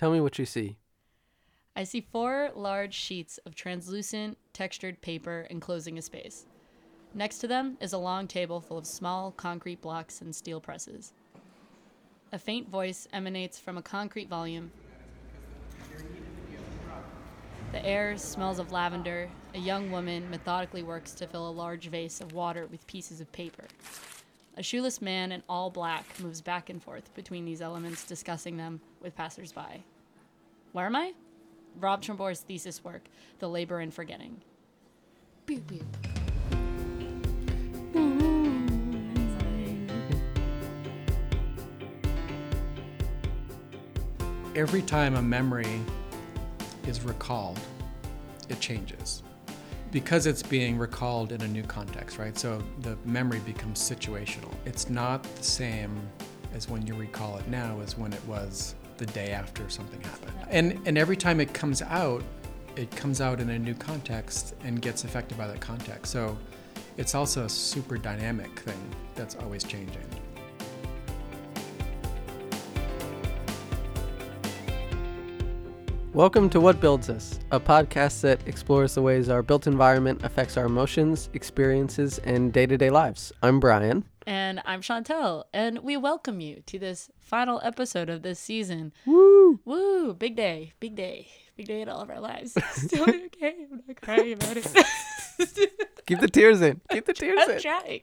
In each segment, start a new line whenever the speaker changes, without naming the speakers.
Tell me what you see.
I see four large sheets of translucent, textured paper enclosing a space. Next to them is a long table full of small concrete blocks and steel presses. A faint voice emanates from a concrete volume. The air smells of lavender. A young woman methodically works to fill a large vase of water with pieces of paper. A shoeless man in all black moves back and forth between these elements, discussing them with passersby. Where am I? Rob Trumbour's thesis work, The Labor in Forgetting. Boop, boop.
every time a memory is recalled, it changes because it's being recalled in a new context, right? So the memory becomes situational. It's not the same as when you recall it now as when it was the day after something happened. And and every time it comes out, it comes out in a new context and gets affected by that context. So it's also a super dynamic thing that's always changing.
Welcome to What Builds Us, a podcast that explores the ways our built environment affects our emotions, experiences, and day to day lives. I'm Brian.
And I'm Chantel, and we welcome you to this final episode of this season.
Woo!
Woo! Big day, big day, big day in all of our lives. Still okay. I'm not crying about it.
Keep the tears in. Keep the tears
I'm
in.
trying.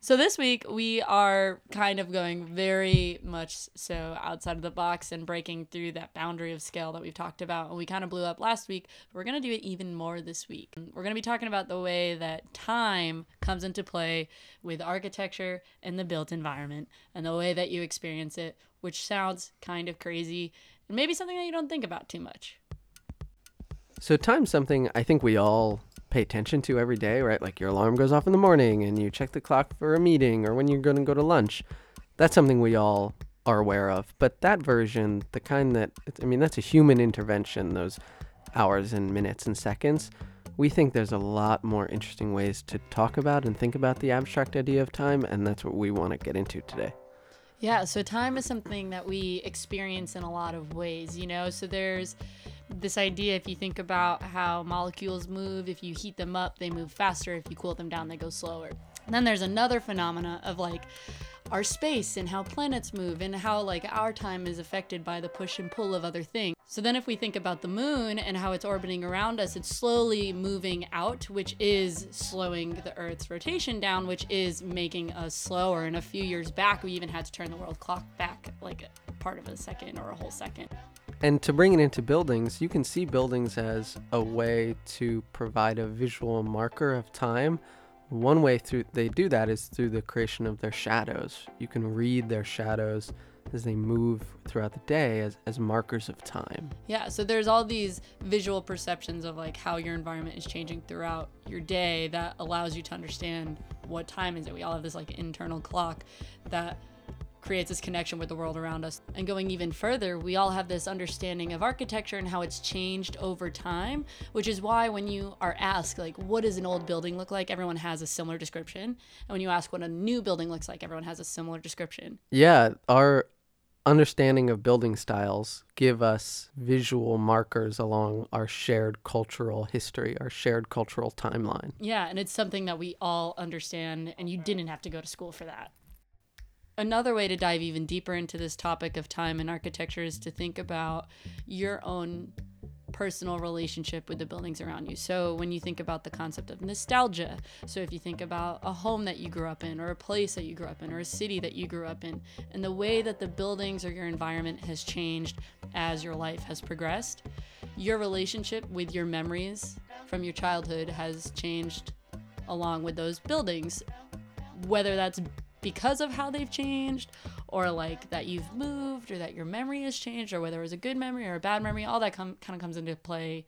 So this week we are kind of going very much so outside of the box and breaking through that boundary of scale that we've talked about. And we kind of blew up last week, but we're going to do it even more this week. We're going to be talking about the way that time comes into play with architecture and the built environment and the way that you experience it, which sounds kind of crazy and maybe something that you don't think about too much.
So, time's something I think we all pay attention to every day, right? Like your alarm goes off in the morning and you check the clock for a meeting or when you're going to go to lunch. That's something we all are aware of. But that version, the kind that, I mean, that's a human intervention, those hours and minutes and seconds. We think there's a lot more interesting ways to talk about and think about the abstract idea of time, and that's what we want to get into today.
Yeah, so time is something that we experience in a lot of ways, you know? So there's this idea if you think about how molecules move, if you heat them up, they move faster, if you cool them down, they go slower. And then there's another phenomena of like our space and how planets move and how like our time is affected by the push and pull of other things. So then if we think about the moon and how it's orbiting around us, it's slowly moving out, which is slowing the Earth's rotation down, which is making us slower. And a few years back, we even had to turn the world clock back like part of a second or a whole second.
And to bring it into buildings, you can see buildings as a way to provide a visual marker of time. One way through they do that is through the creation of their shadows. You can read their shadows as they move throughout the day as, as markers of time.
Yeah, so there's all these visual perceptions of like how your environment is changing throughout your day that allows you to understand what time is it. We all have this like internal clock that creates this connection with the world around us. And going even further, we all have this understanding of architecture and how it's changed over time, which is why when you are asked, like, what does an old building look like? Everyone has a similar description. And when you ask what a new building looks like, everyone has a similar description.
Yeah, our understanding of building styles give us visual markers along our shared cultural history, our shared cultural timeline.
Yeah, and it's something that we all understand, and you didn't have to go to school for that. Another way to dive even deeper into this topic of time and architecture is to think about your own personal relationship with the buildings around you. So when you think about the concept of nostalgia, so if you think about a home that you grew up in, or a place that you grew up in, or a city that you grew up in, and the way that the buildings or your environment has changed as your life has progressed, your relationship with your memories from your childhood has changed along with those buildings. Whether that's because of how they've changed or like that you've moved or that your memory has changed or whether it was a good memory or a bad memory all that com- kind of comes into play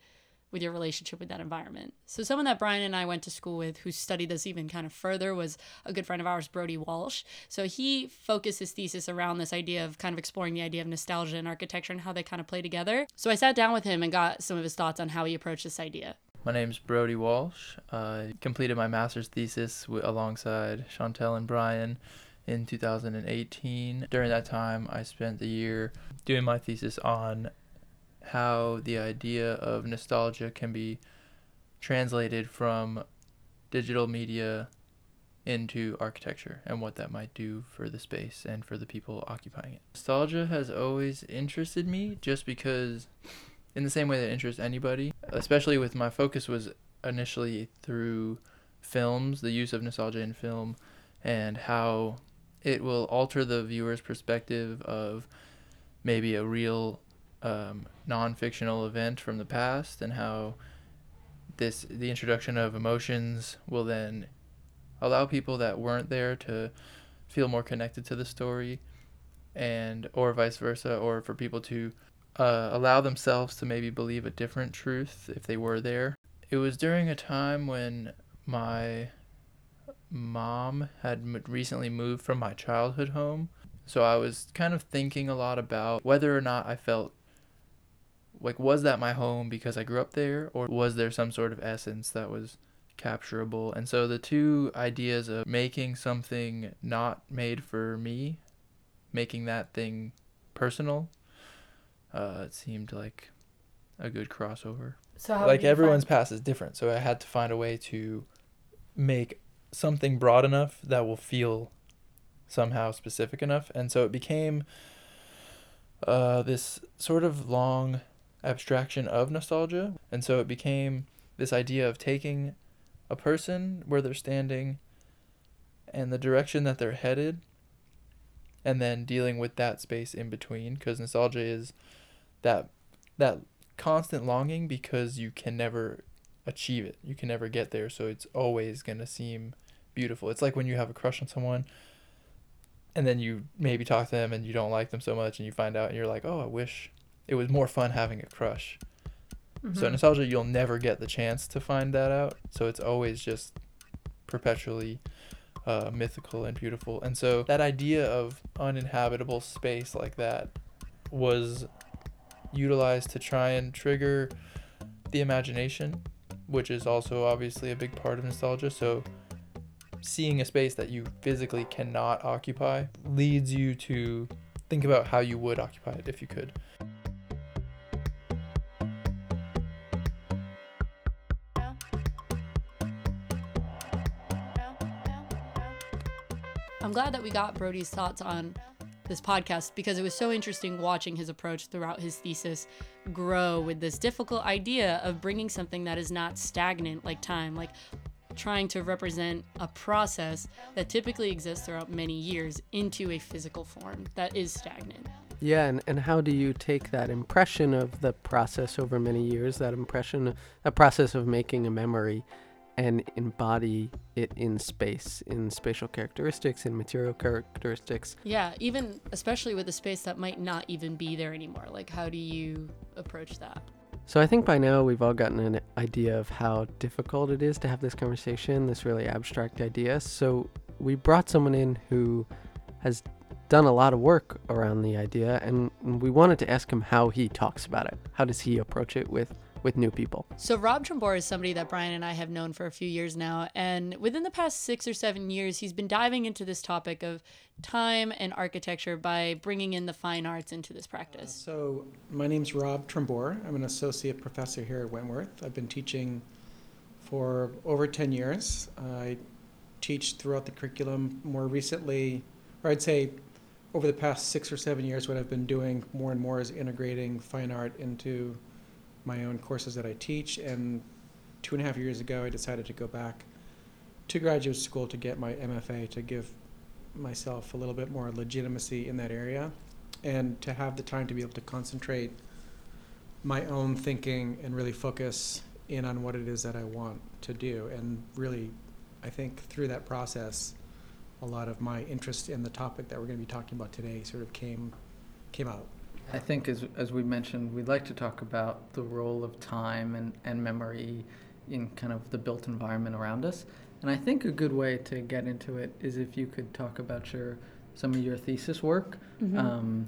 with your relationship with that environment. So someone that brian and i went to school with who studied this even kind of further was a good friend of ours brody walsh. So he focused his thesis around this idea of kind of exploring the idea of nostalgia and architecture and how they kind of play together. So i sat down with him and got some of his thoughts on how he approached this idea
my name's Brody Walsh. I completed my master's thesis w- alongside Chantel and Brian in 2018. During that time, I spent the year doing my thesis on how the idea of nostalgia can be translated from digital media into architecture and what that might do for the space and for the people occupying it. Nostalgia has always interested me just because in the same way that interests anybody, especially with my focus was initially through films, the use of nostalgia in film and how it will alter the viewer's perspective of maybe a real um, non-fictional event from the past and how this the introduction of emotions will then allow people that weren't there to feel more connected to the story and or vice versa or for people to uh, allow themselves to maybe believe a different truth if they were there it was during a time when my mom had recently moved from my childhood home so i was kind of thinking a lot about whether or not i felt like was that my home because i grew up there or was there some sort of essence that was capturable. And so the two ideas of making something not made for me, making that thing personal, uh, it seemed like a good crossover.
So how
like everyone's
find-
past is different, so I had to find a way to make something broad enough that will feel somehow specific enough, and so it became uh, this sort of long abstraction of nostalgia, and so it became this idea of taking a person where they're standing and the direction that they're headed and then dealing with that space in between because nostalgia is that that constant longing because you can never achieve it you can never get there so it's always going to seem beautiful it's like when you have a crush on someone and then you maybe talk to them and you don't like them so much and you find out and you're like oh i wish it was more fun having a crush so
Mhm.
nostalgia, you'll never get the chance to find that out. So it's always just perpetually uh, mythical and beautiful. And so that idea of uninhabitable space like that was utilized to try and trigger the imagination, which is also obviously a big part of nostalgia. So seeing a space that you physically cannot occupy leads you to think about how you would occupy it if you could.
I'm glad that we got Brody's thoughts on this podcast because it was so interesting watching his approach throughout his thesis grow with this difficult idea of bringing something that is not stagnant like time, like trying to represent a process that typically exists throughout many years into a physical form that is stagnant.
Yeah, and, and how do you take that impression of the process over many years, that impression, that process of making a memory, and embody it in space, in spatial characteristics, in material characteristics?
Yeah, even especially with a space that might not even be there anymore. Like, how do you approach that?
So I think by now we've all gotten an idea of how difficult it is to have this conversation, this really abstract idea. So we brought someone in who has done a lot of work around the idea, and we wanted to ask him how he talks about it. How does he approach it with with new people?
So Rob Trumbour is somebody that Brian and I have known for a few years now, and within the past six or seven years, he's been diving into this topic of time and architecture by bringing in the fine arts into this practice.
So, my name's Rob Trumbour. I'm an associate professor here at Wentworth. I've been teaching for over 10 years. I teach throughout the curriculum. More recently, or I'd say over the past six or seven years, what I've been doing more and more is integrating fine art into my own courses that I teach. And two and a half years ago, I decided to go back to graduate school to get my MFA to give myself a little bit more legitimacy in that area and to have the time to be able to concentrate my own thinking and really focus in on what it is that I want to do. And really, I think through that process, a lot of my interest in the topic that we're going to be talking about today sort of came came out.
I think, as, as we mentioned, we'd like to talk about the role of time and, and memory in kind of the built environment around us. And I think a good way to get into it is if you could talk about your some of your thesis work. Um,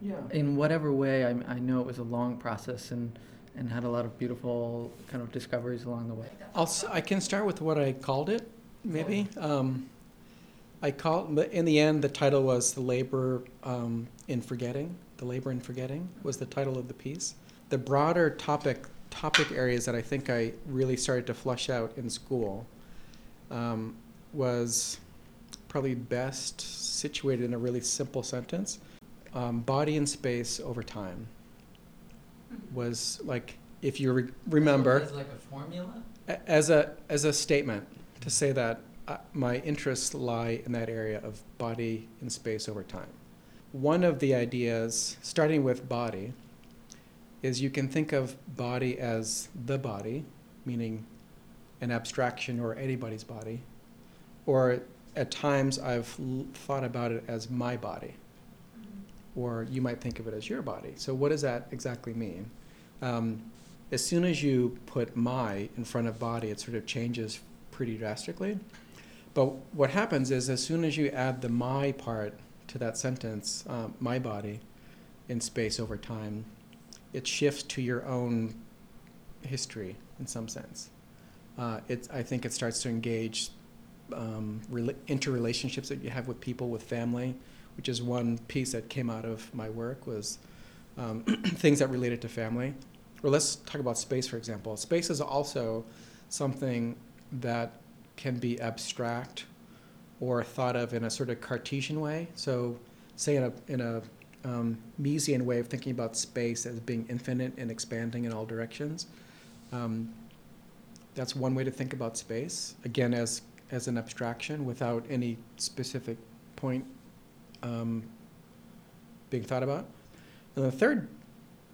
Yeah.
in whatever way, I, I know it was a long process and, and had a lot of beautiful kind of discoveries along the way.
I'll, s- I can start with what I called it, maybe. Um, I call, but in the end, the title was "The Labor um, in Forgetting," The Labor in Forgetting was the title of the piece. The broader topic topic areas that I think I really started to flush out in school um, was probably best situated in a really simple sentence. Um, body and space over time was like, if you re- remember,
As like a formula?
as a as a statement to say that uh, my interests lie in that area of body and space over time. One of the ideas, starting with body, is you can think of body as the body, meaning an abstraction or anybody's body, or at times I've thought about it as my body, or you might think of it as your body. So, what does that exactly mean? Um, as soon as you put my in front of body, it sort of changes pretty drastically. But what happens is, as soon as you add the my part to that sentence, um, my body, in space over time, it shifts to your own history in some sense. Uh, it's, I think it starts to engage um, rela- interrelationships that you have with people, with family, which is one piece that came out of my work was um, things that related to family. Or let's talk about space, for example. Space is also something that can be abstract or thought of in a sort of Cartesian way. So, say in a in a um, Miesian way of thinking about space as being infinite and expanding in all directions. Um, that's one way to think about space. Again, as as an abstraction without any specific point um, being thought about. And the third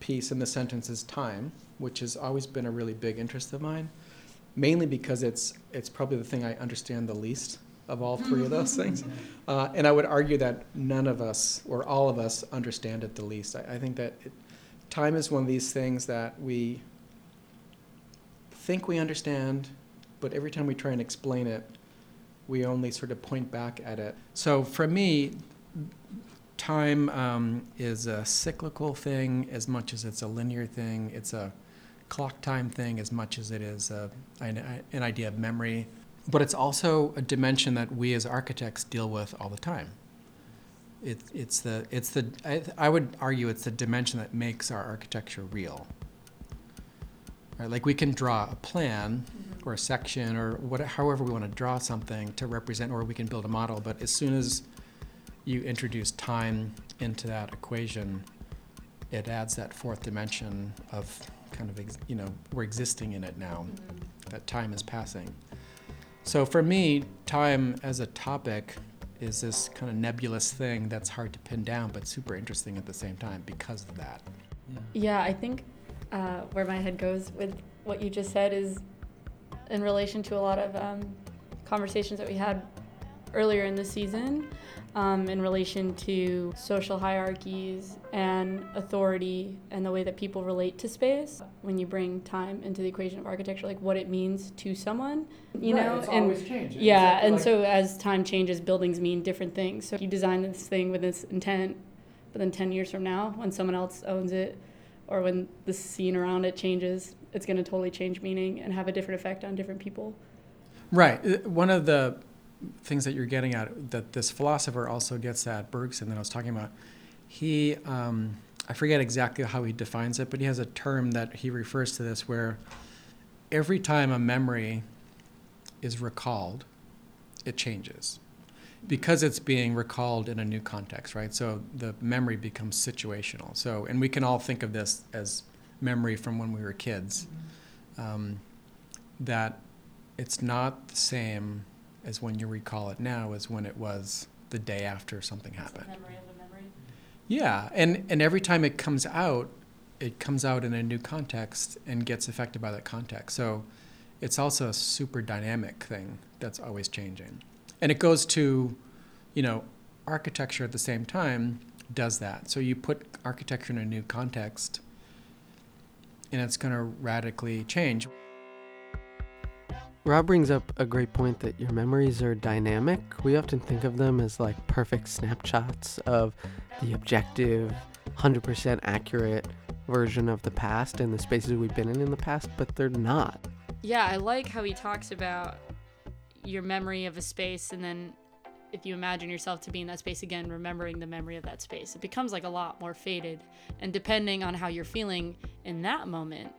piece in the sentence is time, which has always been a really big interest of mine, mainly because it's it's probably the thing I understand the least of all three of those things. Uh, and I would argue that none of us, or all of us, understand it the least. I, I think that it, time is one of these things that we think we understand, but every time we try and explain it, we only sort of point back at it. So for me, time um, is a cyclical thing as much as it's a linear thing. It's a clock time thing as much as it is a, an, an idea of memory. But it's also a dimension that we as architects deal with all the time. It, it's the, it's the I, I would argue it's the dimension that makes our architecture real. Right? Like we can draw a plan mm-hmm. or a section or what, however we want to draw something to represent, or we can build a model. But as soon as you introduce time into that equation, it adds that fourth dimension of kind of, ex- you know, we're existing in it now, mm-hmm. that time is passing. So for me, time as a topic is this kind of nebulous thing that's hard to pin down, but super interesting at the same time because of that.
Yeah, I think uh, where my head goes with what you just said is in relation to a lot of um, conversations that we had earlier in the season um, in relation to social hierarchies and authority and the way that people relate to space when you bring time into the equation of architecture like what it means to someone you know and
changing.
yeah and so as time changes buildings mean different things so you design this thing with this intent but then 10 years from now when someone else owns it or when the scene around it changes it's going to totally change meaning and have a different effect on different people
Right. Uh, One of the things that you're getting at that this philosopher also gets at Bergson that I was talking about. He, um, I forget exactly how he defines it, but he has a term that he refers to this where every time a memory is recalled, it changes because it's being recalled in a new context, right? So the memory becomes situational. So, and we can all think of this as memory from when we were kids. Um, that it's not the same as when you recall it now as when it was the day after something happened.
memory of a memory
Yeah, and and every time it comes out, it comes out in a new context and gets affected by that context. So it's also a super dynamic thing that's always changing. And it goes to, you know, architecture at the same time does that. So you put architecture in a new context and it's going to radically change.
Rob brings up a great point that your memories are dynamic. We often think of them as like perfect snapshots of the objective, 100% accurate version of the past and the spaces we've been in in the past, but they're not.
Yeah, I like how he talks about your memory of a space and then if you imagine yourself to be in that space again, remembering the memory of that space, it becomes like a lot more faded. And depending on how you're feeling in that moment,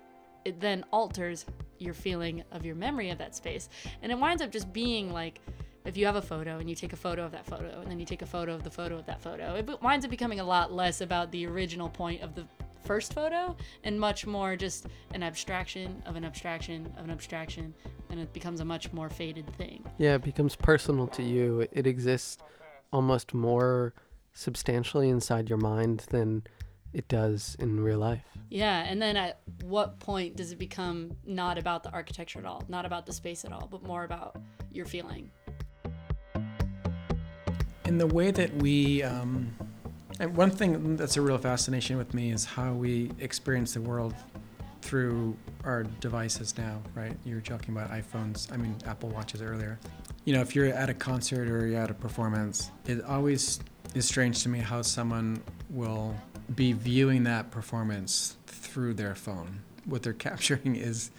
it then alters your feeling of your memory of that space. And it winds up just being like, if you have a photo and you take a photo of that photo and then you take a photo of the photo of that photo, it winds up becoming a lot less about the original point of the first photo and much more just an abstraction of an abstraction of an abstraction and it becomes a much more faded thing.
Yeah, it becomes personal to you. It exists almost more substantially inside your mind than it does in real life.
Yeah, and then at what point does it become not about the architecture at all, not about the space at all, but more about your feeling?
In the way that we, um, and one thing that's a real fascination with me is how we experience the world through our devices now, right? You were talking about iPhones, I mean, Apple Watches earlier. You know, if you're at a concert or you're at a performance, it always is strange to me how someone will be viewing that performance through their phone. What they're capturing is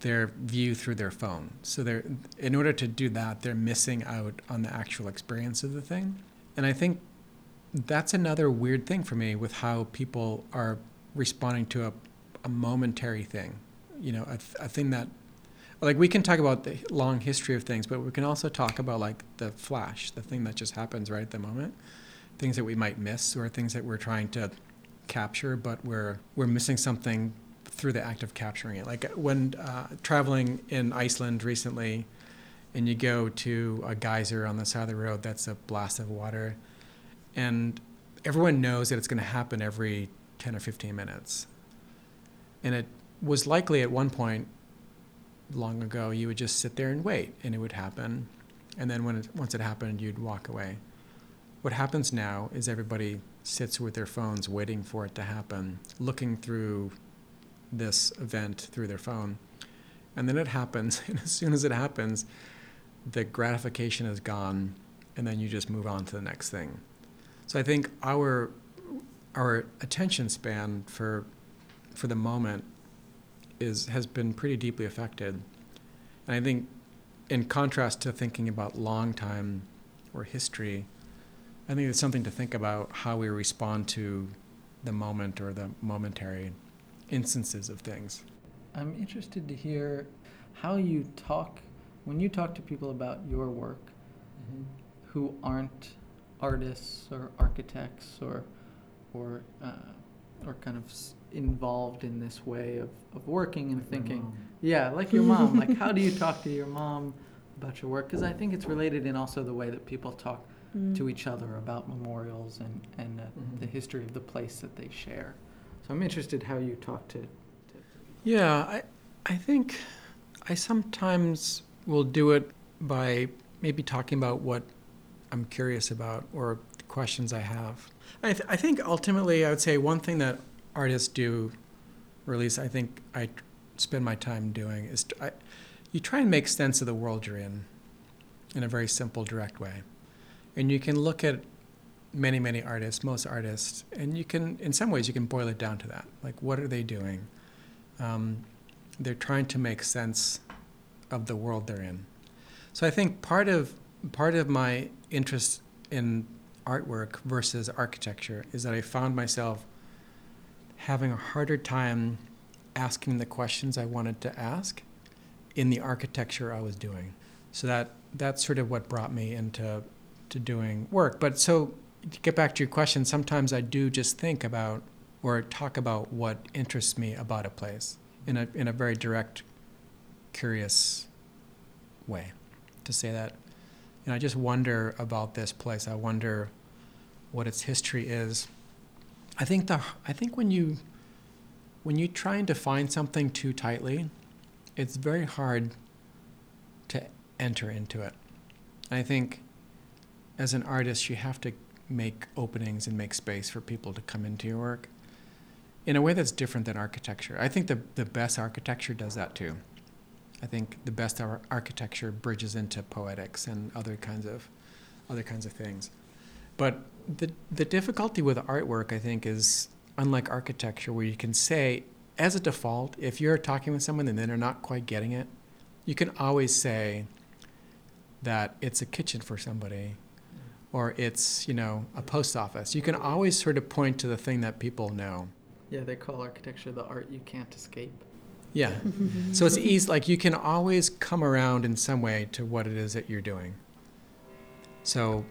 their view through their phone. So they're in order to do that, they're missing out on the actual experience of the thing. And I think that's another weird thing for me with how people are responding to a, a momentary thing. You know, a, a thing that like we can talk about the long history of things, but we can also talk about like the flash, the thing that just happens right at the moment things that we might miss or things that we're trying to capture, but we're we're missing something through the act of capturing it. Like when uh, traveling in Iceland recently, and you go to a geyser on the side of the road that's a blast of water, and everyone knows that it's going to happen every 10 or 15 minutes. And it was likely at one point long ago you would just sit there and wait and it would happen. And then when it, once it happened, you'd walk away. What happens now is everybody sits with their phones waiting for it to happen, looking through this event through their phone. And then it happens, and as soon as it happens, the gratification is gone, and then you just move on to the next thing. So I think our our attention span for for the moment is has been pretty deeply affected. And I think in contrast to thinking about long time or history, I think it's something to think about how we respond to the moment or the momentary instances of things.
I'm interested to hear how you talk when you talk to people about your work mm-hmm. who aren't artists or architects or or uh, or kind of involved in this way of, of working and like thinking. Yeah, like your mom. like how do you talk to your mom about your work? Because I think it's related in also the way that people talk mm. to each other about memorials and, and uh, mm-hmm. the history of the place that they share. So I'm interested how you talk to. to
yeah, I, I think I sometimes will do it by maybe talking about what I'm curious about or questions I have. I, th- I think ultimately I would say one thing that artists do, or at least I think I spend my time doing, is to, I, you try and make sense of the world you're in in a very simple, direct way. And you can look at many, many artists, most artists, and you can, in some ways, you can boil it down to that. Like, what are they doing? Um, they're trying to make sense of the world they're in. So I think part of part of my interest in artwork versus architecture is that I found myself having a harder time asking the questions I wanted to ask in the architecture I was doing. So that that's sort of what brought me into to doing work. But so to get back to your question, sometimes I do just think about or talk about what interests me about a place in a in a very direct, curious way. To say that, you know, I just wonder about this place. I wonder what its history is. I think the I think when you when you try and define something too tightly, it's very hard to enter into it. I think as an artist, you have to make openings and make space for people to come into your work in a way that's different than architecture. I think the, the best architecture does that too. I think the best ar- architecture bridges into poetics and other kinds of other kinds of things. But the the difficulty with artwork, I think, is unlike architecture, where you can say, as a default, if you're talking with someone and they're not quite getting it, you can always say that it's a kitchen for somebody or it's, you know, a post office. You can always sort of point to the thing that people know.
Yeah, they call architecture the art you can't escape.
Yeah. so it's easy, like you can always come around in some way to what it is that you're doing. So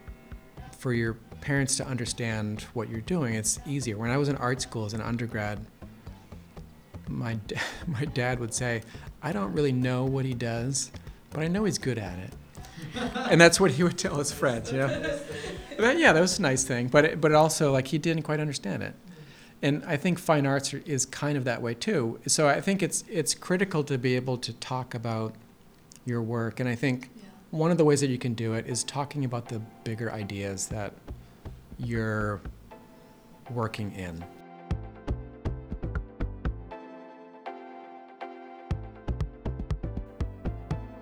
for your parents to understand what you're doing, it's easier. When I was in art school as an undergrad, my, da- my dad would say, I don't really know what he does, but I know he's good at it. And that's what he would tell his friends, you know? That- yeah, that was a nice thing, but, it, but also, like, he didn't quite understand it and I think fine arts are- is kind of that way too. So I think it's it's critical to be able to talk about your work, and I think one of the ways that you can do it is talking about the bigger ideas that you're working in.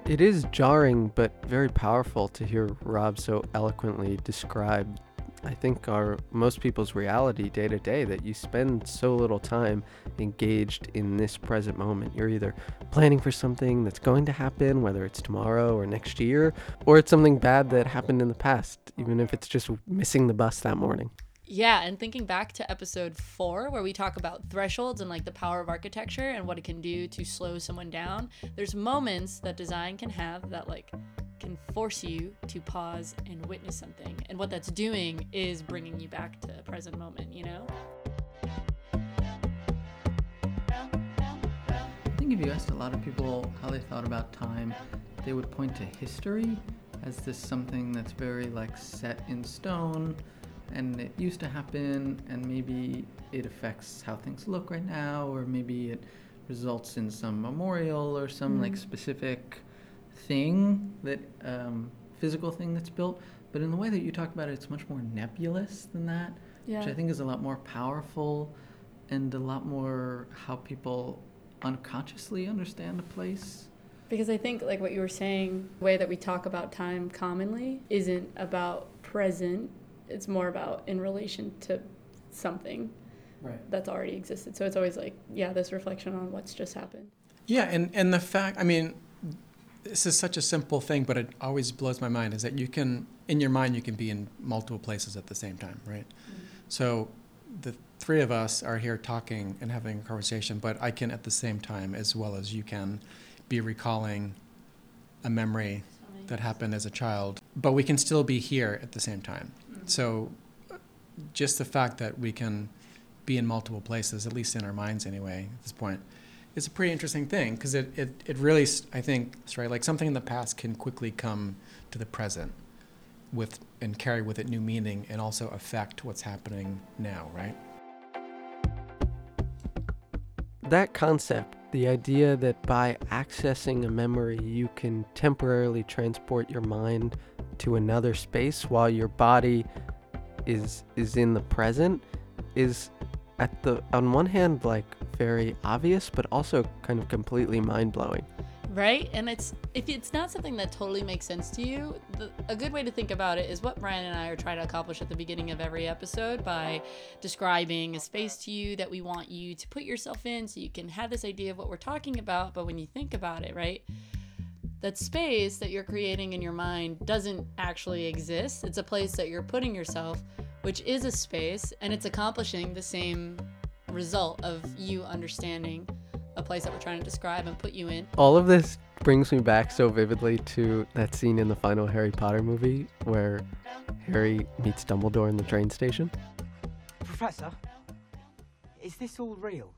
It is jarring but very powerful to hear Rob so eloquently describe I think our most people's reality day to day that you spend so little time engaged in this present moment. You're either planning for something that's going to happen, whether it's tomorrow or next year, or it's something bad that happened in the past, even if it's just missing the bus that morning.
Yeah, and thinking back to episode four, where we talk about thresholds and like the power of architecture and what it can do to slow someone down, there's moments that design can have that like can force you to pause and witness something. And what that's doing is bringing you back to the present moment, you know?
I think if you asked a lot of people how they thought about time, they would point to history as this something that's very like set in stone and it used to happen and maybe it affects how things look right now or maybe it results in some memorial or some like specific thing that um, physical thing that's built. But in the way that you talk about it it's much more nebulous than that
Yeah.
which i think is a lot more powerful and a lot more how people unconsciously understand a place.
Because I think, like what you were saying, the way that we talk about time commonly isn't about present, it's more about in relation to something
right
that's already existed. So it's always like, yeah, this reflection on what's just happened.
Yeah, and, and the fact, I mean, this is such a simple thing, but it always blows my mind is that you can, in your mind, you can be in multiple places at the same time, right? Mm-hmm. So the three of us are here talking and having a conversation, but I can at the same time, as well as you can, be recalling a memory that happened as a child, but we can still be here at the same time. So just the fact that we can be in multiple places, at least in our minds anyway, at this point, is a pretty interesting thing because it, it, it really, I think, right, like something in the past can quickly come to the present with and carry with it new meaning and also affect what's happening now, right?
That concept, the idea that by accessing a memory, you can temporarily transport your mind to another space while your body is is in the present is at the on one hand like very obvious but also kind of completely mind-blowing.
Right? And it's if it's not something that totally makes sense to you, the, a good way to think about it is what Brian and I are trying to accomplish at the beginning of every episode by describing a space to you that we want you to put yourself in so you can have this idea of what we're talking about, but when you think about it, right? That space that you're creating in your mind doesn't actually exist. It's a place that you're putting yourself, which is a space, and it's accomplishing the same result of you understanding a place that we're trying to describe and put you in.
All of this brings me back so vividly to that scene in the final Harry Potter movie where Harry meets Dumbledore in the train station.
Professor, is this all real?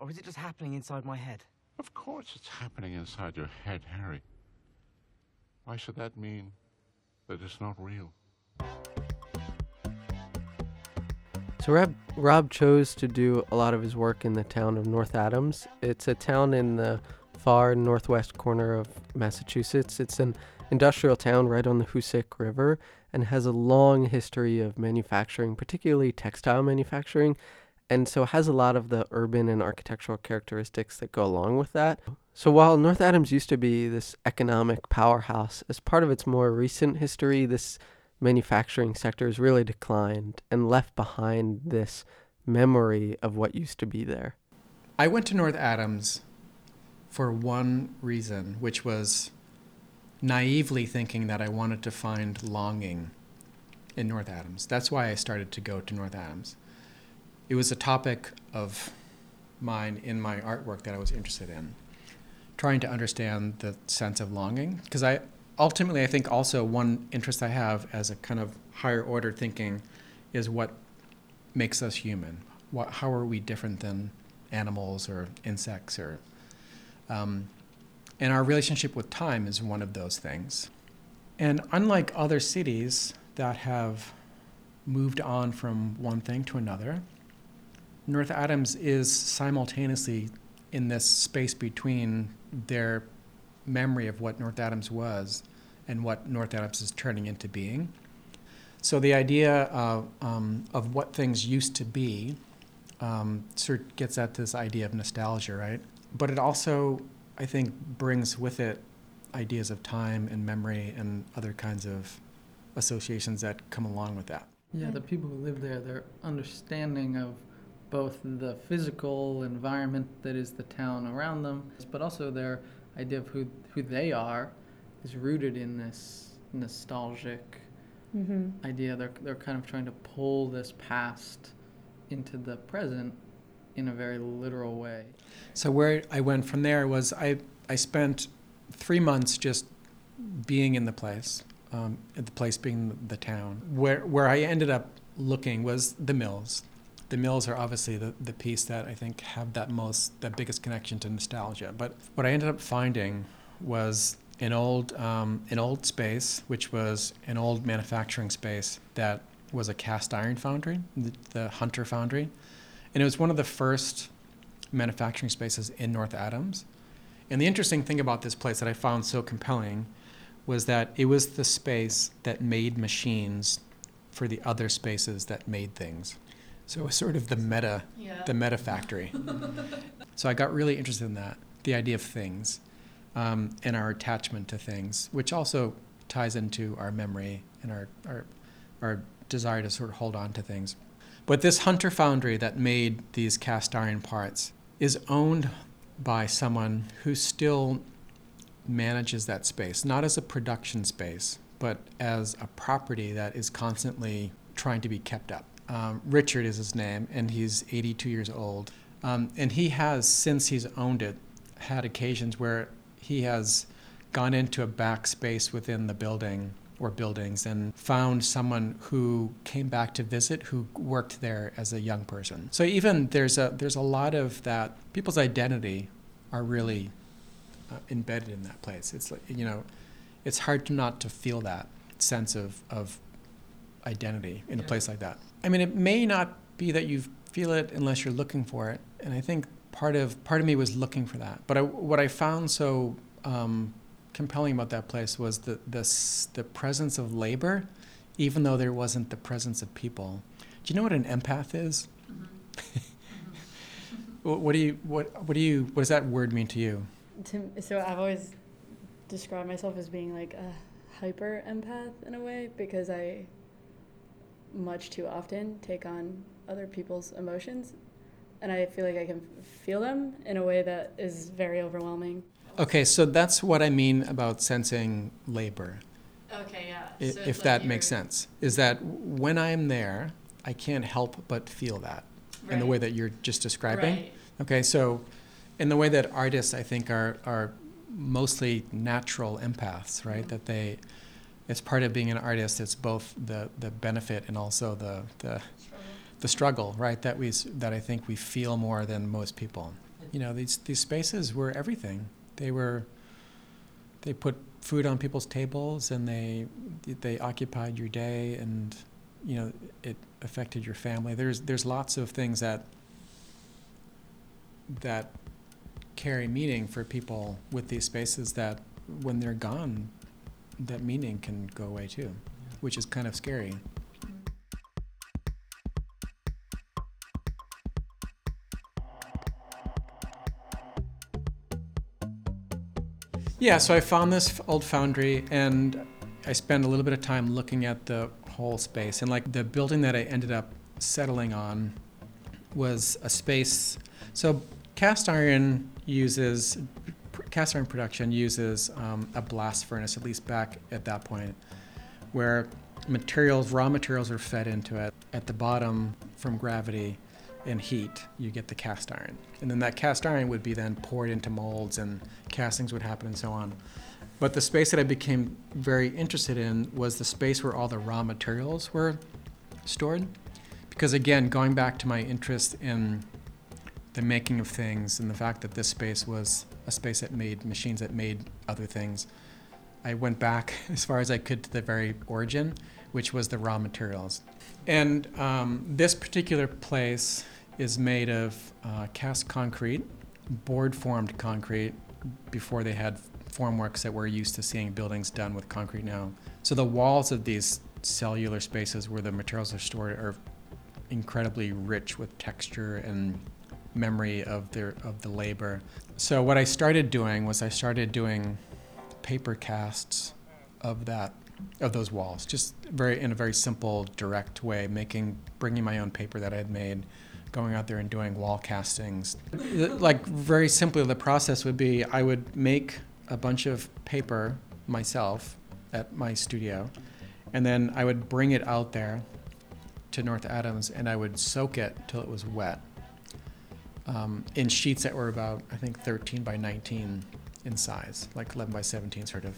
Or is it just happening inside my head?
Of course it's happening inside your head, Harry. Why should that mean that it's not real?
So Rob, Rob chose to do a lot of his work in the town of North Adams. It's a town in the far northwest corner of Massachusetts. It's an industrial town right on the Hoosic River and has a long history of manufacturing, particularly textile manufacturing, and so has a lot of the urban and architectural characteristics that go along with that. So while North Adams used to be this economic powerhouse, as part of its more recent history, this manufacturing sector has really declined and left behind this memory of what used to be there.
I went to North Adams for one reason, which was naively thinking that I wanted to find longing in North Adams. That's why I started to go to North Adams. It was a topic of mine in my artwork that I was interested in, trying to understand the sense of longing. Because I ultimately, I think also one interest I have as a kind of higher order thinking is what makes us human. What, how are we different than animals or insects or um, and our relationship with time is one of those things. And unlike other cities that have moved on from one thing to another, North Adams is simultaneously in this space between their memory of what North Adams was and what North Adams is turning into being. So the idea of, um, of what things used to be um, sort of gets at this idea of nostalgia, right? But it also I think brings with it ideas of time and memory and other kinds of associations that come along with that.
Yeah, the people who live there, their understanding of both the physical environment that is the town around them, but also their idea of who, who they are is rooted in this nostalgic
Mm-hmm.
idea. They're, they're kind of trying to pull this past into the present in a very literal way.
So where I went from there was I I spent three months just being in the place, um, the place being the town. Where where I ended up looking was the mills. The mills are obviously the, the piece that I think have that most that biggest connection to nostalgia. But what I ended up finding was an old um, an old space, which was an old manufacturing space that was a cast iron foundry, the, the Hunter Foundry, and it was one of the first manufacturing spaces in North Adams. And the interesting thing about this place that I found so compelling was that it was the space that made machines for the other spaces that made things. So it was sort of the meta,
Yeah.
the meta factory. so I got really interested in that, the idea of things, um, and our attachment to things, which also ties into our memory and our, our, our desire to sort of hold on to things. But this Hunter Foundry that made these cast iron parts is owned by someone who still manages that space, not as a production space, but as a property that is constantly trying to be kept up. Um, Richard is his name, and he's 82 years old. Um, and he has, since he's owned it, had occasions where he has gone into a back space within the building or buildings and found someone who came back to visit who worked there as a young person. So even there's a there's a lot of that people's identity are really uh, embedded in that place. It's like you know, it's hard to not to feel that sense of of identity in a place like that. I mean, it may not be that you feel it unless you're looking for it, and I think part of part of me was looking for that. But I, what I found so um, compelling about that place was the, the, the presence of labor, even though there wasn't the presence of people. Do you know what an empath is? what, what do you what what do you what does that word mean to you?
To, so I've always described myself as being like a hyper empath in a way because I much too often take on other people's emotions and I feel like I can feel them in a way that is very overwhelming.
Okay, so that's what I mean about sensing labor,
Okay, yeah.
i- if that makes sense. Is that when I'm there, I can't help but feel that in the way that you're just describing.
Right.
Okay, so in the way that artists, I think, are are mostly natural empaths, right? That they, it's part of being an artist. It's both the the benefit and also the the the struggle, right? That we that I think we feel more than most people. You know, these these spaces were everything. They were. They put food on people's tables, and they they occupied your day, and you know it affected your family. There's there's lots of things that that carry meaning for people with these spaces that when they're gone, that meaning can go away too, which is kind of scary. Yeah, so I found this old foundry and I spent a little bit of time looking at the whole space. And like the building that I ended up settling on was a space. So cast iron uses cast iron production uses um, a blast furnace, at least back at that point, where materials, raw materials, are fed into it. At the bottom, from gravity and heat, you get the cast iron, and then that cast iron would be then poured into molds, and castings would happen, and so on. But the space that I became very interested in was the space where all the raw materials were stored. Because again, going back to my interest in the making of things and the fact that this space was a space that made machines that made other things, I went back as far as I could to the very origin, which was the raw materials. And um, this particular place is made of uh, cast concrete, board formed concrete, before they had formworks that we're used to seeing buildings done with concrete now. So the walls of these cellular spaces where the materials are stored are incredibly rich with texture and memory of their of the labor. So what I started doing was I started doing paper casts of that of those walls, just very in a very simple, direct way, making bringing my own paper that I had made, going out there and doing wall castings. Like very simply, the process would be I would make a bunch of paper myself at my studio, and then I would bring it out there to North Adams and I would soak it till it was wet um, in sheets that were about, I think, 13 by 19 in size, like 11 by 17 sort of.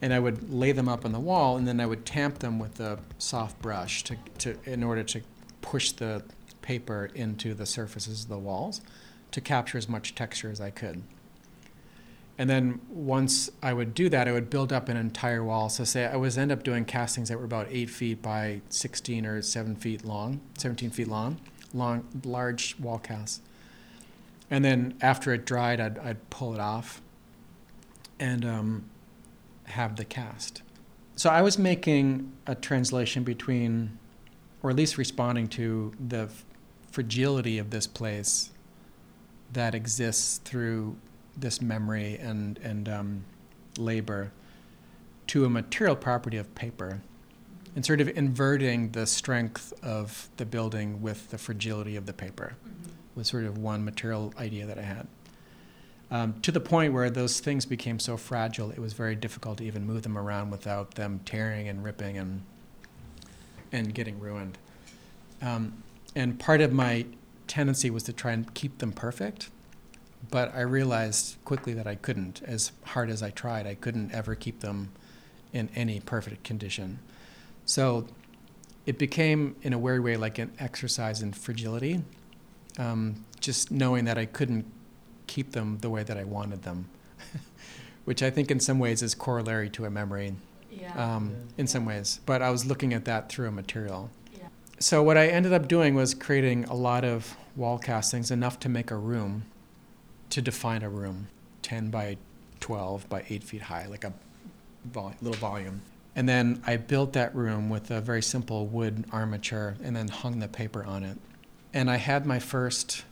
And I would lay them up on the wall and then I would tamp them with a soft brush to, to, in order to push the paper into the surfaces of the walls to capture as much texture as I could. And then once I would do that, I would build up an entire wall. So say I was end up doing castings that were about eight feet by 16 or seven feet long, 17 feet long, long, large wall casts. And then after it dried, I'd, I'd pull it off and um, have the cast. So I was making a translation between, or at least responding to the fragility of this place that exists through this memory and and um, labor to a material property of paper, and sort of inverting the strength of the building with the fragility of the paper, mm-hmm. Was sort of one material idea that I had. Um, to the point where those things became so fragile, it was very difficult to even move them around without them tearing and ripping and and getting ruined. Um, and part of my tendency was to try and keep them perfect but I realized quickly that I couldn't. As hard as I tried, I couldn't ever keep them in any perfect condition. So it became, in a weird way, like an exercise in fragility. Um, just knowing that I couldn't keep them the way that I wanted them, which I think in some ways is corollary to a memory. Yeah. Um, in some ways, but I was looking at that through a material. Yeah. So what I ended up doing was creating a lot of wall castings, enough to make a room to define a room 10 by 12 by 8 feet high, like a vol- little volume. And then I built that room with a very simple wood armature and then hung the paper on it. And I had my first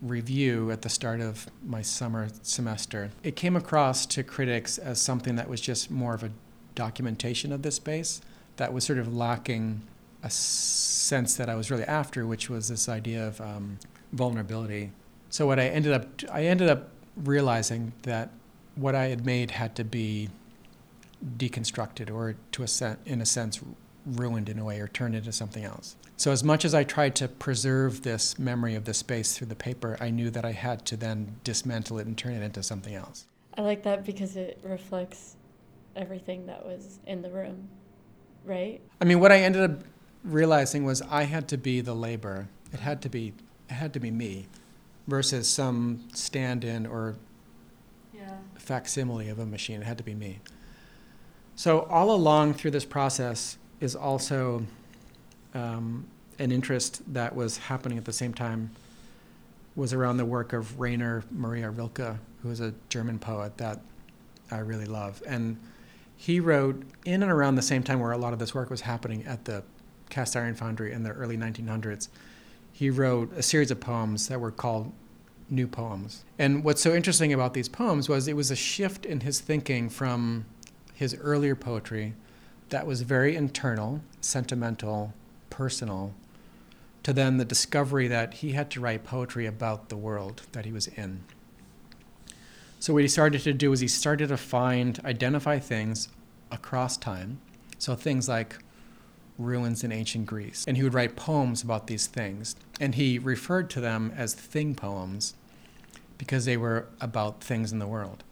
review at the start of my summer semester. It came across to critics as something that was just more of a documentation of this space that was sort of lacking a sense that I was really after, which was this idea of um, vulnerability so what I ended up I ended up realizing that what I had made had to be deconstructed or to a sen- in a sense ruined in a way or turned into something else. So as much as I tried to preserve this memory of the space through the paper, I knew that I had to then dismantle it and turn it into something else.
I like that because it reflects everything that was in the room, right?
I mean, what I ended up realizing was I had to be the labor. It had to be it had to be me versus some stand-in or yeah. facsimile of a machine. It had to be me. So all along through this process is also um, an interest that was happening at the same time was around the work of Rainer Maria Rilke, who is a German poet that I really love. And he wrote in and around the same time where a lot of this work was happening at the cast iron foundry in the early 1900s he wrote a series of poems that were called New Poems. And what's so interesting about these poems was it was a shift in his thinking from his earlier poetry that was very internal, sentimental, personal, to then the discovery that he had to write poetry about the world that he was in. So what he started to do is he started to find, identify things across time. So things like ruins in ancient Greece. And he would write poems about these things. And he referred to them as thing poems because they were about things in the world.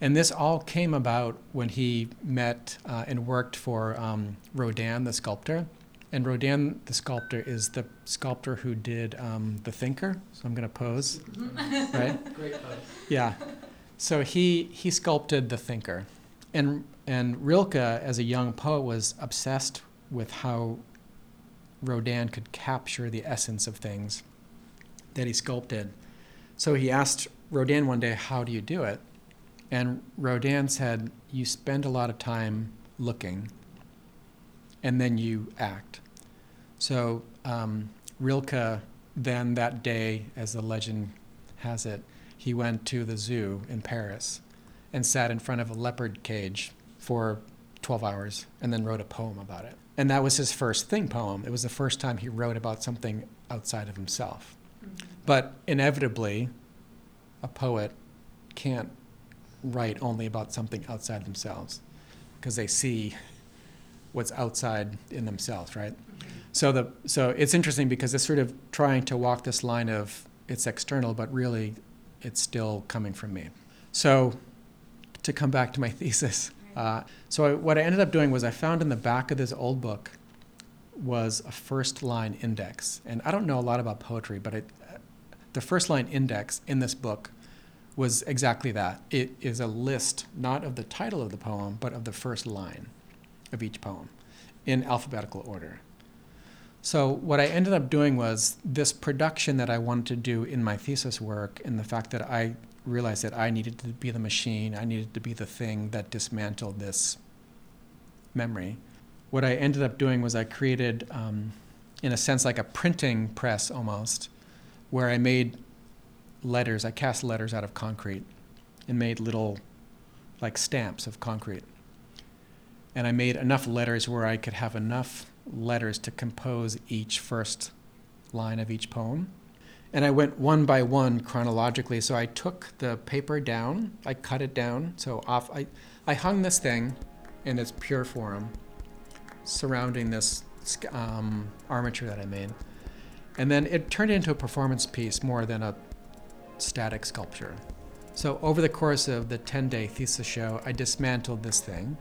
And this all came about when he met uh, and worked for um, Rodin, the sculptor. And Rodin, the sculptor, is the sculptor who did um, The Thinker. So I'm going to pose, right?
Great pose.
Yeah. So he, he sculpted The Thinker. And, and Rilke, as a young poet, was obsessed with how Rodin could capture the essence of things that he sculpted. So he asked Rodin one day, How do you do it? And Rodin said, You spend a lot of time looking and then you act. So um, Rilke, then that day, as the legend has it, he went to the zoo in Paris and sat in front of a leopard cage for 12 hours and then wrote a poem about it. And that was his first thing poem. It was the first time he wrote about something outside of himself. But inevitably, a poet can't write only about something outside themselves because they see what's outside in themselves, right? So the so it's interesting because it's sort of trying to walk this line of it's external, but really it's still coming from me. So to come back to my thesis, uh, so I, what I ended up doing was I found in the back of this old book was a first line index, and I don't know a lot about poetry, but it, the first line index in this book was exactly that. It is a list not of the title of the poem, but of the first line of each poem in alphabetical order. So, what I ended up doing was this production that I wanted to do in my thesis work, and the fact that I realized that I needed to be the machine, I needed to be the thing that dismantled this memory. What I ended up doing was I created, um, in a sense, like a printing press almost, where I made letters, I cast letters out of concrete and made little, like stamps of concrete. And I made enough letters where I could have enough letters to compose each first line of each poem. And I went one by one chronologically. So I took the paper down, I cut it down. So off, I, I hung this thing in its pure form surrounding this um, armature that I made. And then it turned into a performance piece more than a static sculpture. So over the course of the 10 day thesis show, I dismantled this thing,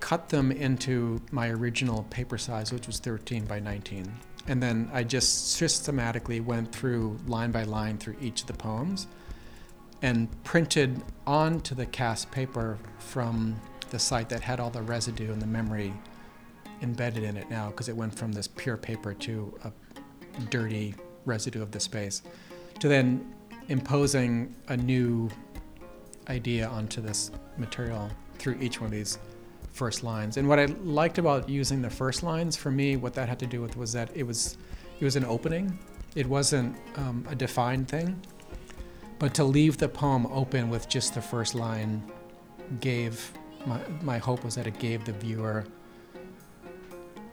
cut them into my original paper size, which was 13 by 19. And then I just systematically went through line by line through each of the poems and printed onto the cast paper from the site that had all the residue and the memory embedded in it now because it went from this pure paper to a dirty residue of the space to then imposing a new idea onto this material through each one of these first lines. And what I liked about using the first lines for me, what that had to do with was that it was it was an opening. It wasn't um, a defined thing. But to leave the poem open with just the first line gave my my hope was that it gave the viewer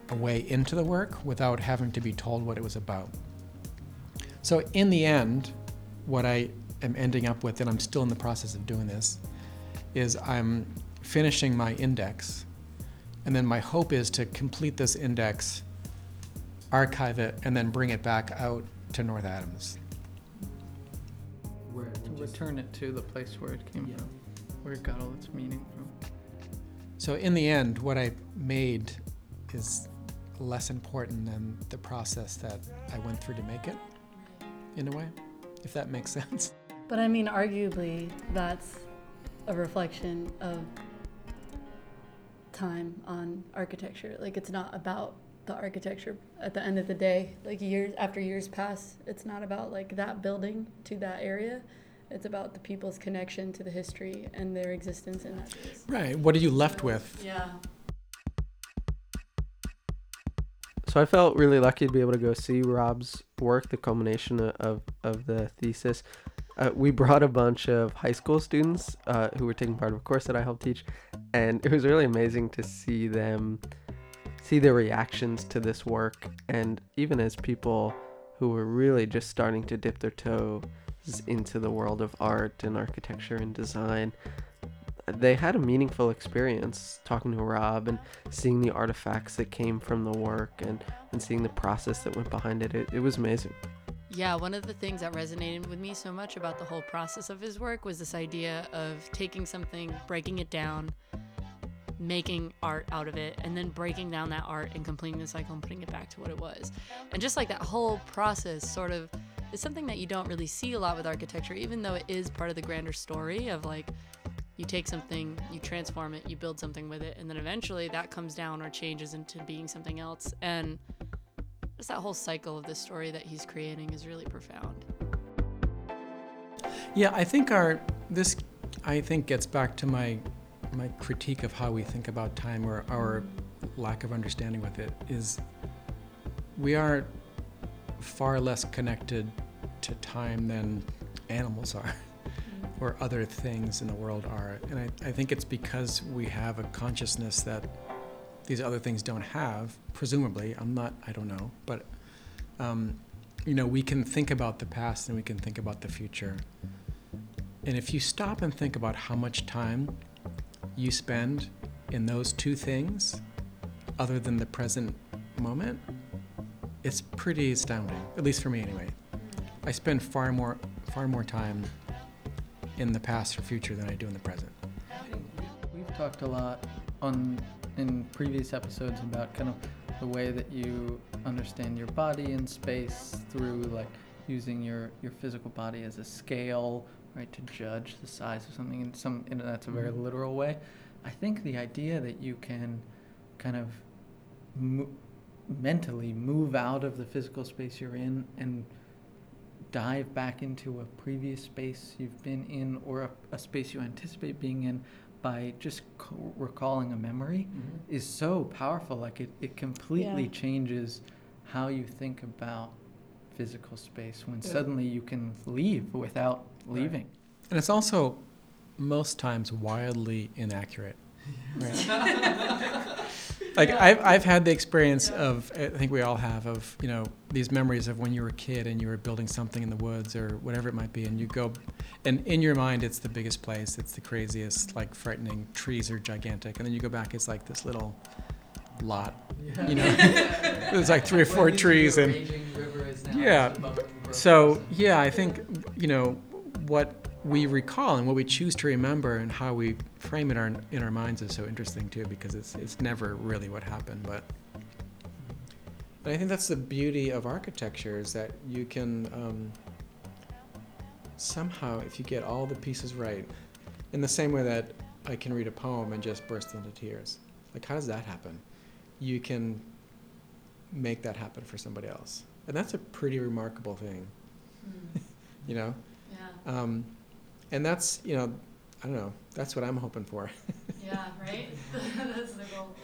a way into the work without having to be told what it was about. So in the end, what I am ending up with, and I'm still in the process of doing this, is I'm finishing my index. And then my hope is to complete this index, archive it, and then bring it back out to North Adams.
Where to return it to the place where it came from, where it got all its meaning from.
So in the end, what I made is less important than the process that I went through to make it, in a way, if that makes sense.
But I mean, arguably, that's a reflection of time on architecture. Like, it's not about the architecture at the end of the day. Like, years after years pass, it's not about like that building to that area. It's about the people's connection to the history and their existence in that space.
Right. What are you left with?
Yeah.
So I felt really lucky to be able to go see Rob's work, the culmination of, of, the thesis. Uh, we brought a bunch of high school students uh, who were taking part of a course that I helped teach, and it was really amazing to see them see their reactions to this work, and even as people who were really just starting to dip their toes into the world of art and architecture and design. They had a meaningful experience talking to Rob and seeing the artifacts that came from the work and, and seeing the process that went behind it. It, it was amazing.
Yeah, one of the things that resonated with me so much about the whole process of his work was this idea of taking something, breaking it down, making art out of it, and then breaking down that art and completing the cycle and putting it back to what it was. And just like that whole process sort of is something that you don't really see a lot with architecture, even though it is part of the grander story of like you take something, you transform it, you build something with it, and then eventually that comes down or changes into being something else. And just that whole cycle of the story that he's creating is really profound.
Yeah, I think our this I think gets back to my my critique of how we think about time or our lack of understanding with it is we are far less connected to time than animals are or other things in the world are. And I, I think it's because we have a consciousness that these other things don't have, presumably. I'm not, I don't know, but um, you know, we can think about the past and we can think about the future. And if you stop and think about how much time you spend in those two things, other than the present moment, it's pretty astounding. At least for me, anyway. I spend far more, far more time in the past or future than I do in the present.
We've talked a lot on in previous episodes about kind of the way that you understand your body in space through like using your your physical body as a scale, right, to judge the size of something in some in that's a very
Mhm.
literal way. I think the idea that you can kind of mo- mentally move out of the physical space you're in and dive back into a previous space you've been in or a, a space you anticipate being in by just co- recalling a memory mm-hmm. is so powerful. Like it, it completely
Yeah.
changes how you think about physical space when
Yeah.
suddenly you can leave without
Right.
leaving.
And it's also most times wildly inaccurate. Right? like I've, I've had the experience of I think we all have of you know these memories of when you were a kid and you were building something in the woods or whatever it might be and you go and in your mind it's the biggest place. It's the craziest like frightening. Trees are gigantic. And then you go back it's like this little lot you know? There's like three or four trees and Yeah. so yeah i think you know what we recall and what we choose to remember and how we frame it our, in our minds is so interesting too because it's it's never really what happened but
But I think that's the beauty of architecture is that you can um, somehow, if you get all the pieces right, in the same way that I can read a poem and just burst into tears. Like, how does that happen? You can make that happen for somebody else. And that's a pretty remarkable thing, you know?
Yeah.
Um, and that's, you know, I don't know, that's what I'm hoping for.
Yeah, right? That's the goal.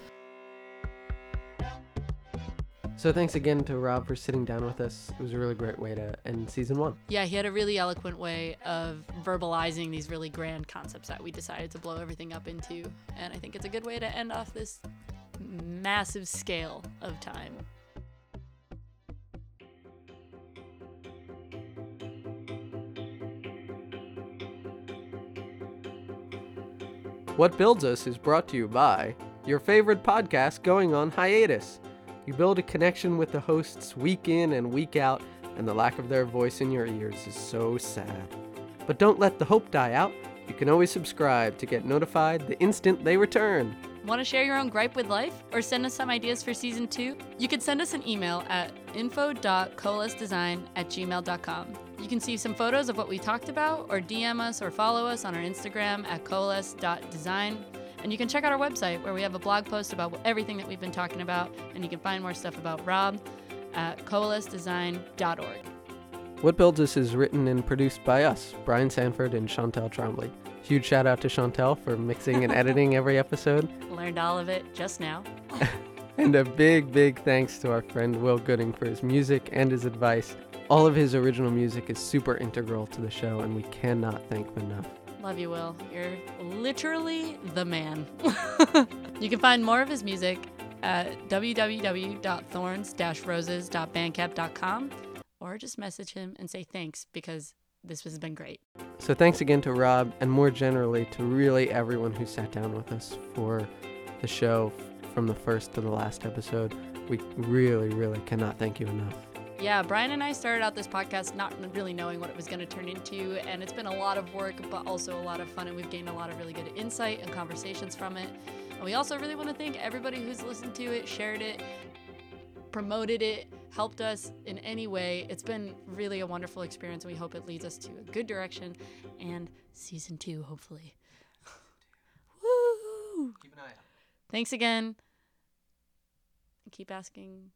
So thanks again to Rob for sitting down with us. It was a really great way to end season one.
Yeah, he had a really eloquent way of verbalizing these really grand concepts that we decided to blow everything up into. And I think it's a good way to end off this massive scale of time.
What Builds Us is brought to you by your favorite podcast going on hiatus. You build a connection with the hosts week in and week out, and the lack of their voice in your ears is so sad. But don't let the hope die out. You can always subscribe to get notified the instant they return.
Want to share your own gripe with life or send us some ideas for season two? You can send us an email at info.coalescedesign at gmail.com. You can see some photos of what we talked about or DM us or follow us on our Instagram at coalesce.design. And you can check out our website where we have a blog post about everything that we've been talking about. And you can find more stuff about Rob at coalescedesign.org.
What Builds Us is written and produced by us, Brian Sanford and Chantel Trombley. Huge shout out to Chantel for mixing and editing every episode.
Learned all of it just now.
And a big, big thanks to our friend Will Gooding for his music and his advice. All of his original music is super integral to the show, and we cannot thank him enough.
Love you, Will. You're literally the man. you can find more of his music at www.thorns-roses.bandcamp.com or just message him and say thanks because this has been great.
So thanks again to Rob and more generally to really everyone who sat down with us for the show from the first to the last episode. We really, really cannot thank you enough.
Yeah, Brian and I started out this podcast not really knowing what it was going to turn into, and it's been a lot of work, but also a lot of fun, and we've gained a lot of really good insight and conversations from it. And we also really want to thank everybody who's listened to it, shared it, promoted it, helped us in any way. It's been really a wonderful experience, and we hope it leads us to a good direction and season two, hopefully. Woo!
Keep an eye out.
Thanks again. Keep asking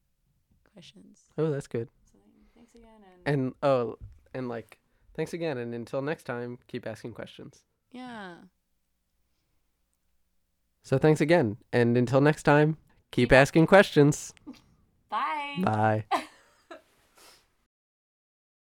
questions.
Oh, that's good.
So, thanks again, and,
And oh, and like, thanks again. And until next time, keep asking questions.
yeah.
So thanks again. And until next time, keep asking questions.
Bye.
Bye.